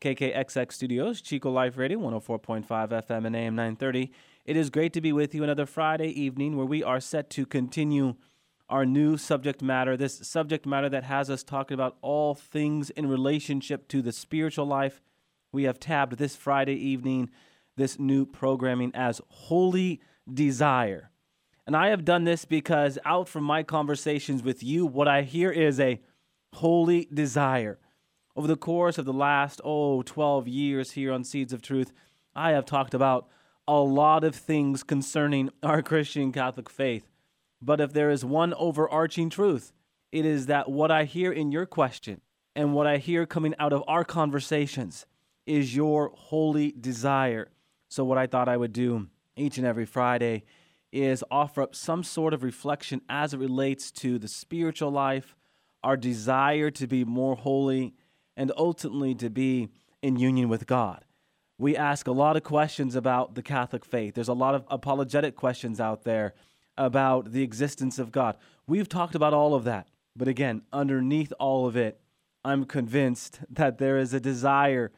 KKXX Studios, Chico Life Radio, 104.5 FM and AM 930. It is great to be with you another Friday evening where we are set to continue our new subject matter, this subject matter that has us talking about all things in relationship to the spiritual life. We have tabbed this Friday evening this new programming as Holy Desire. And I have done this because out from my conversations with you, what I hear is a holy desire. Over the course of the last, oh, 12 years here on Seeds of Truth, I have talked about a lot of things concerning our Christian Catholic faith. But if there is one overarching truth, it is that what I hear in your question and what I hear coming out of our conversations is your holy desire. So, what I thought I would do each and every Friday is offer up some sort of reflection as it relates to the spiritual life, our desire to be more holy and ultimately to be in union with God. We ask a lot of questions about the Catholic faith. There's a lot of apologetic questions out there about the existence of God. We've talked about all of that. But again, underneath all of it, I'm convinced that there is a desire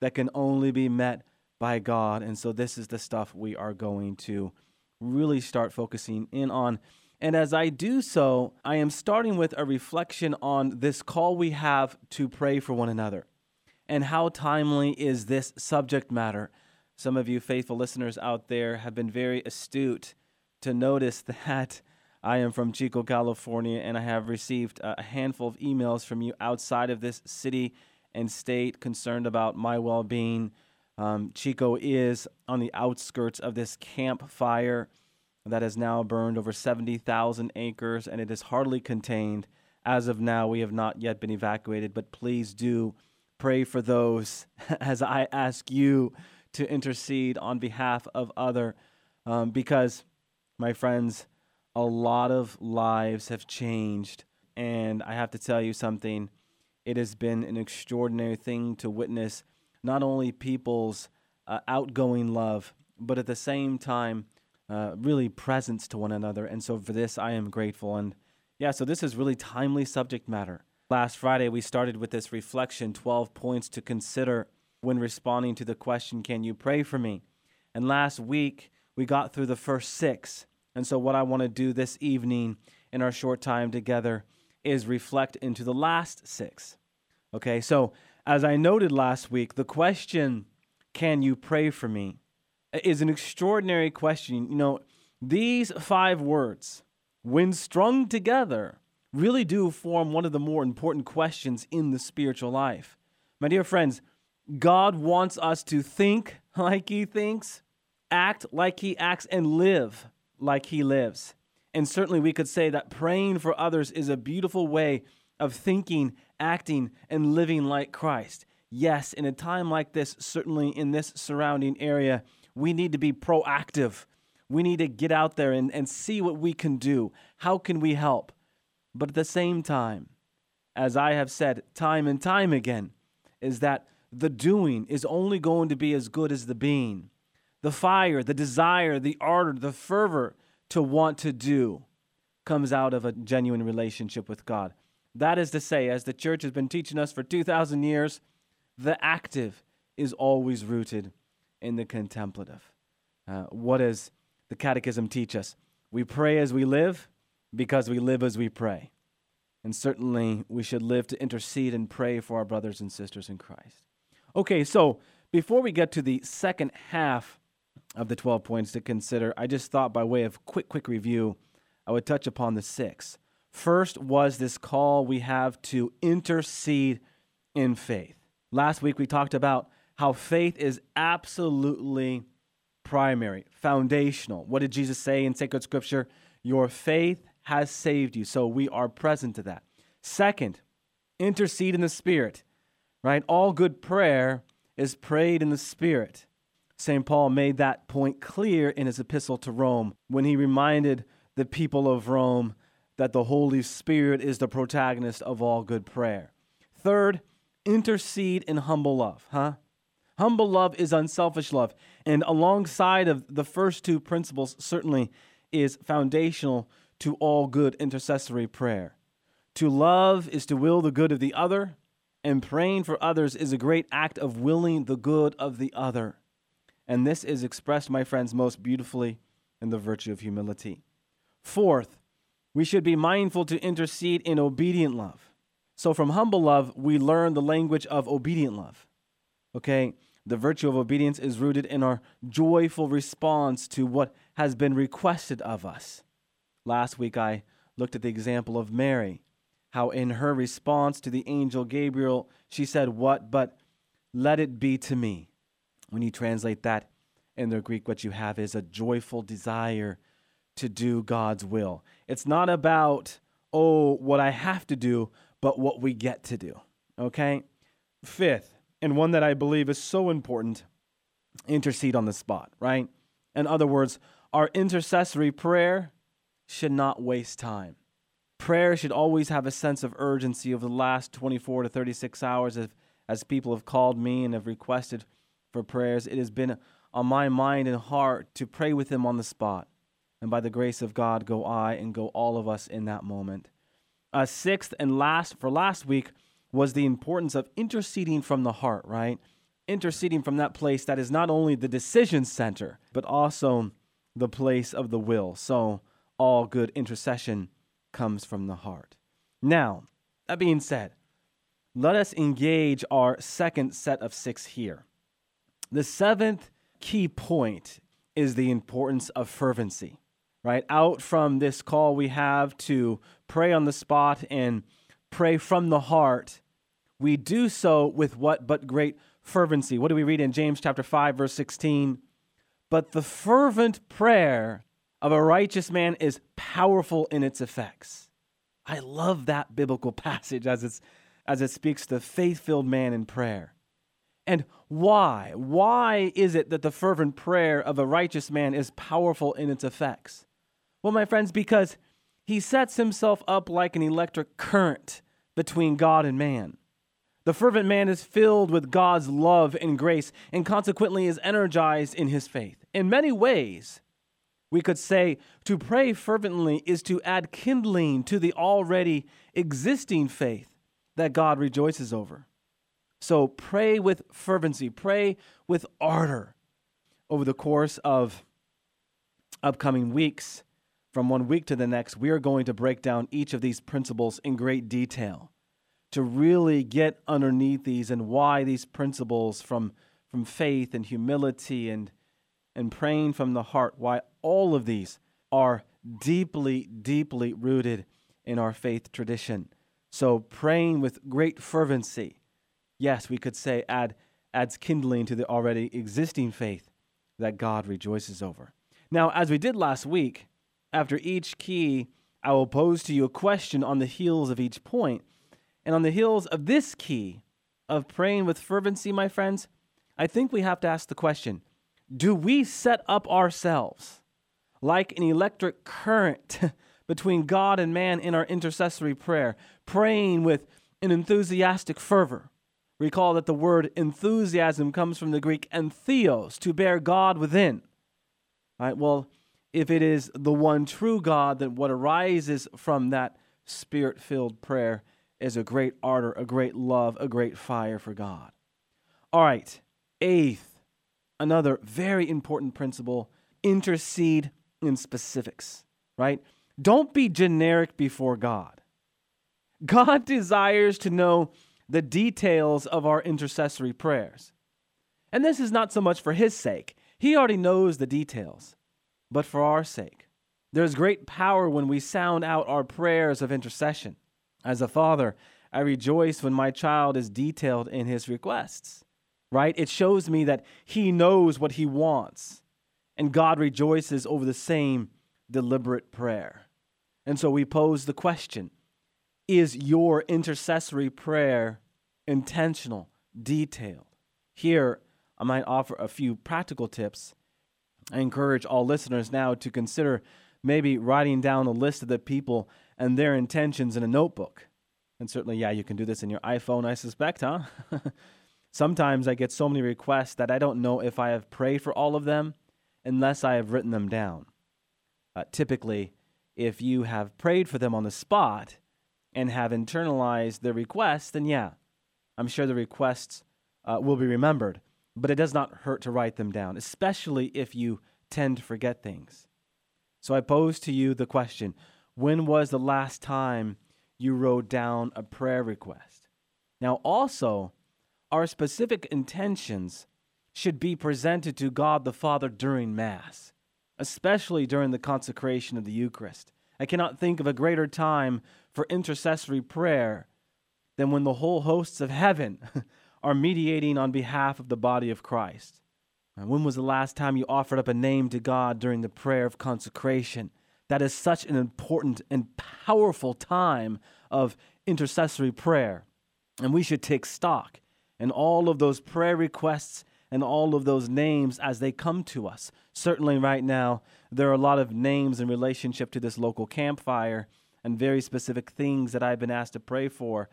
that can only be met by God. And so this is the stuff we are going to really start focusing in on and as I do so, I am starting with a reflection on this call we have to pray for one another. And how timely is this subject matter? Some of you faithful listeners out there have been very astute to notice that I am from Chico, California, and I have received a handful of emails from you outside of this city and state concerned about my well being. Um, Chico is on the outskirts of this Camp Fire that has now burned over 70,000 acres and it is hardly contained. As of now, we have not yet been evacuated, but please do pray for those as I ask you to intercede on behalf of other um, because my friends a lot of lives have changed and i have to tell you something it has been an extraordinary thing to witness not only people's uh, outgoing love but at the same time uh, really presence to one another. And so for this, I am grateful. And yeah, so this is really timely subject matter. Last Friday, we started with this reflection 12 points to consider when responding to the question, Can you pray for me? And last week, we got through the first six. And so, what I want to do this evening in our short time together is reflect into the last six. Okay, so as I noted last week, the question, Can you pray for me? Is an extraordinary question. You know, these five words, when strung together, really do form one of the more important questions in the spiritual life. My dear friends, God wants us to think like He thinks, act like He acts, and live like He lives. And certainly we could say that praying for others is a beautiful way of thinking, acting, and living like Christ. Yes, in a time like this, certainly in this surrounding area, we need to be proactive. We need to get out there and, and see what we can do. How can we help? But at the same time, as I have said time and time again, is that the doing is only going to be as good as the being. The fire, the desire, the ardor, the fervor to want to do comes out of a genuine relationship with God. That is to say, as the church has been teaching us for 2,000 years, the active is always rooted in the contemplative. Uh, what does the Catechism teach us? We pray as we live because we live as we pray. And certainly we should live to intercede and pray for our brothers and sisters in Christ. Okay, so before we get to the second half of the 12 points to consider, I just thought by way of quick, quick review, I would touch upon the six. First was this call we have to intercede in faith. Last week we talked about how faith is absolutely primary, foundational. What did Jesus say in sacred scripture? Your faith has saved you. So we are present to that. Second, intercede in the Spirit, right? All good prayer is prayed in the Spirit. St. Paul made that point clear in his epistle to Rome when he reminded the people of Rome that the Holy Spirit is the protagonist of all good prayer. Third, intercede in humble love, huh? Humble love is unselfish love. And alongside of the first two principles, certainly is foundational to all good intercessory prayer. To love is to will the good of the other, and praying for others is a great act of willing the good of the other. And this is expressed, my friends, most beautifully in the virtue of humility. Fourth, we should be mindful to intercede in obedient love. So, from humble love, we learn the language of obedient love. Okay? The virtue of obedience is rooted in our joyful response to what has been requested of us. Last week, I looked at the example of Mary, how in her response to the angel Gabriel, she said, What? But let it be to me. When you translate that in the Greek, what you have is a joyful desire to do God's will. It's not about, oh, what I have to do, but what we get to do. Okay? Fifth, and one that I believe is so important, intercede on the spot, right? In other words, our intercessory prayer should not waste time. Prayer should always have a sense of urgency over the last 24 to 36 hours as, as people have called me and have requested for prayers. It has been on my mind and heart to pray with them on the spot. And by the grace of God, go I and go all of us in that moment. Uh, sixth and last, for last week, was the importance of interceding from the heart, right? Interceding from that place that is not only the decision center, but also the place of the will. So all good intercession comes from the heart. Now, that being said, let us engage our second set of six here. The seventh key point is the importance of fervency, right? Out from this call we have to pray on the spot and pray from the heart. We do so with what but great fervency. What do we read in James chapter 5 verse 16? But the fervent prayer of a righteous man is powerful in its effects. I love that biblical passage as it's as it speaks to the faith-filled man in prayer. And why? Why is it that the fervent prayer of a righteous man is powerful in its effects? Well, my friends, because he sets himself up like an electric current between God and man. The fervent man is filled with God's love and grace and consequently is energized in his faith. In many ways, we could say to pray fervently is to add kindling to the already existing faith that God rejoices over. So pray with fervency, pray with ardor over the course of upcoming weeks. From one week to the next, we are going to break down each of these principles in great detail to really get underneath these and why these principles from, from faith and humility and, and praying from the heart, why all of these are deeply, deeply rooted in our faith tradition. So, praying with great fervency yes, we could say add, adds kindling to the already existing faith that God rejoices over. Now, as we did last week, after each key, I will pose to you a question on the heels of each point. And on the heels of this key of praying with fervency, my friends, I think we have to ask the question do we set up ourselves like an electric current between God and man in our intercessory prayer, praying with an enthusiastic fervor? Recall that the word enthusiasm comes from the Greek entheos, to bear God within. All right, well, if it is the one true God, then what arises from that spirit filled prayer is a great ardor, a great love, a great fire for God. All right, eighth, another very important principle intercede in specifics, right? Don't be generic before God. God desires to know the details of our intercessory prayers. And this is not so much for his sake, he already knows the details, but for our sake. There's great power when we sound out our prayers of intercession. As a father, I rejoice when my child is detailed in his requests, right? It shows me that he knows what he wants, and God rejoices over the same deliberate prayer. And so we pose the question is your intercessory prayer intentional, detailed, Here, I might offer a few practical tips. I encourage all listeners now to consider maybe writing down a list of the people and their intentions in a notebook. And certainly, yeah, you can do this in your iPhone, I suspect, huh? Sometimes I get so many requests that I don't know if I have prayed for all of them unless I have written them down. Uh, typically, if you have prayed for them on the spot and have internalized the requests, then yeah, I'm sure the requests uh, will be remembered. But it does not hurt to write them down, especially if you tend to forget things. So I pose to you the question when was the last time you wrote down a prayer request? Now, also, our specific intentions should be presented to God the Father during Mass, especially during the consecration of the Eucharist. I cannot think of a greater time for intercessory prayer than when the whole hosts of heaven are mediating on behalf of the body of Christ. When was the last time you offered up a name to God during the prayer of consecration? That is such an important and powerful time of intercessory prayer. And we should take stock in all of those prayer requests and all of those names as they come to us. Certainly, right now, there are a lot of names in relationship to this local Camp Fire and very specific things that I've been asked to pray for.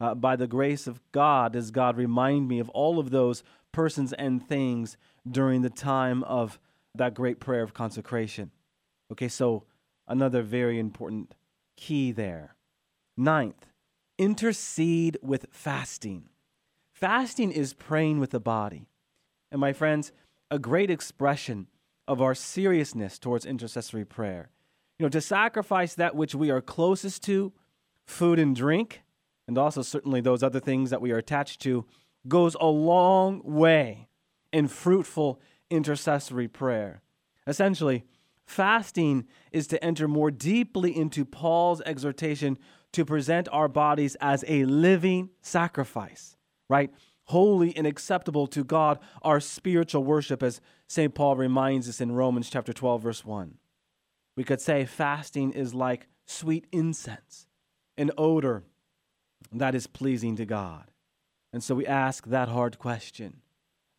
Uh, by the grace of God, does God remind me of all of those persons and things during the time of that great prayer of consecration? Okay, so another very important key there. Ninth, intercede with fasting. Fasting is praying with the body. And my friends, a great expression of our seriousness towards intercessory prayer. You know, to sacrifice that which we are closest to, food and drink, and also certainly those other things that we are attached to, goes a long way in fruitful intercessory prayer. Essentially, fasting is to enter more deeply into Paul's exhortation to present our bodies as a living sacrifice, right? holy and acceptable to God, our spiritual worship, as St. Paul reminds us in Romans chapter 12, verse 1. We could say fasting is like sweet incense, an odor that is pleasing to God. And so we ask that hard question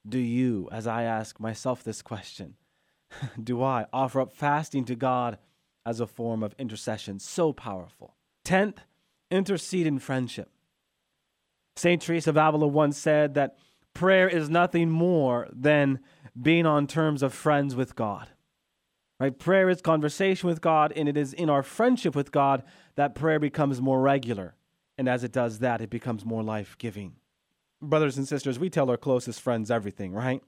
Do you, as I ask myself this question, do I offer up fasting to God as a form of intercession? So powerful. Tenth, intercede in friendship. St. Teresa of Avila once said that prayer is nothing more than being on terms of friends with God. Right? Prayer is conversation with God, and it is in our friendship with God that prayer becomes more regular. And as it does that, it becomes more life giving. Brothers and sisters, we tell our closest friends everything, right?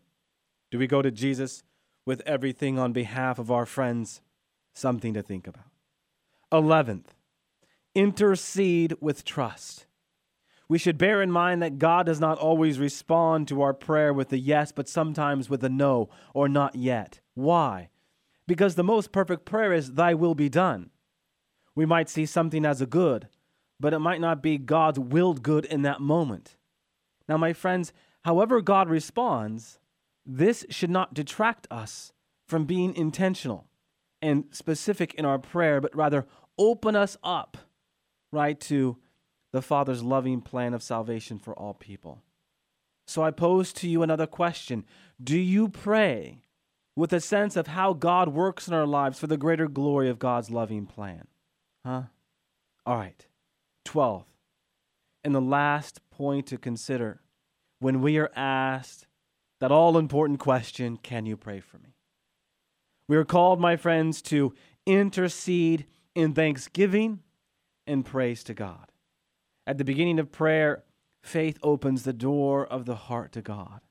Do we go to Jesus with everything on behalf of our friends? Something to think about. Eleventh, intercede with trust. We should bear in mind that God does not always respond to our prayer with a yes, but sometimes with a no or not yet. Why? Because the most perfect prayer is, Thy will be done. We might see something as a good, but it might not be God's willed good in that moment. Now, my friends, however God responds, this should not detract us from being intentional and specific in our prayer, but rather open us up, right, to the Father's loving plan of salvation for all people. So I pose to you another question Do you pray with a sense of how God works in our lives for the greater glory of God's loving plan? Huh? All right. 12th, and the last point to consider when we are asked that all important question Can you pray for me? We are called, my friends, to intercede in thanksgiving and praise to God. At the beginning of prayer, faith opens the door of the heart to God.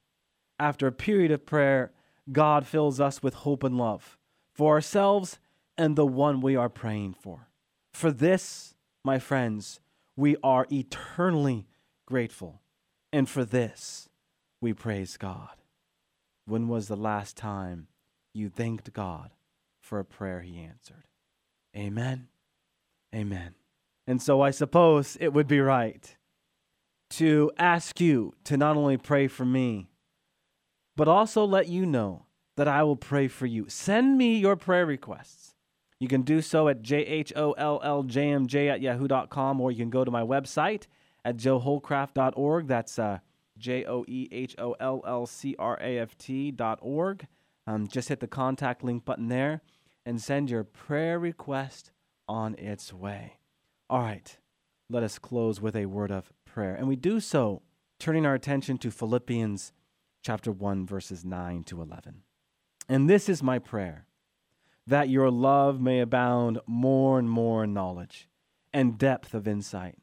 After a period of prayer, God fills us with hope and love for ourselves and the one we are praying for. For this, my friends, we are eternally grateful. And for this, we praise God. When was the last time you thanked God for a prayer he answered? Amen. Amen. And so I suppose it would be right to ask you to not only pray for me, but also let you know that I will pray for you. Send me your prayer requests. You can do so at jholljmj at yahoo.com, or you can go to my website at joehollcraft.org. That's uh, J O E H O L L C R A F T dot org. Um, just hit the contact link button there and send your prayer request on its way. All right, let us close with a word of prayer. And we do so turning our attention to Philippians chapter 1, verses 9 to 11. And this is my prayer that your love may abound more and more in knowledge and depth of insight,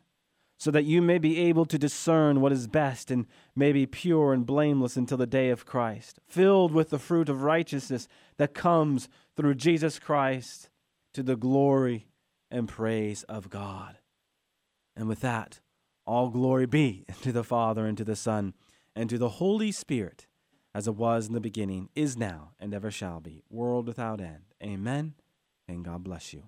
so that you may be able to discern what is best and may be pure and blameless until the day of Christ, filled with the fruit of righteousness that comes through Jesus Christ to the glory and praise of God. And with that, all glory be to the Father and to the Son and to the Holy Spirit, as it was in the beginning, is now, and ever shall be, world without end. Amen. And God bless you.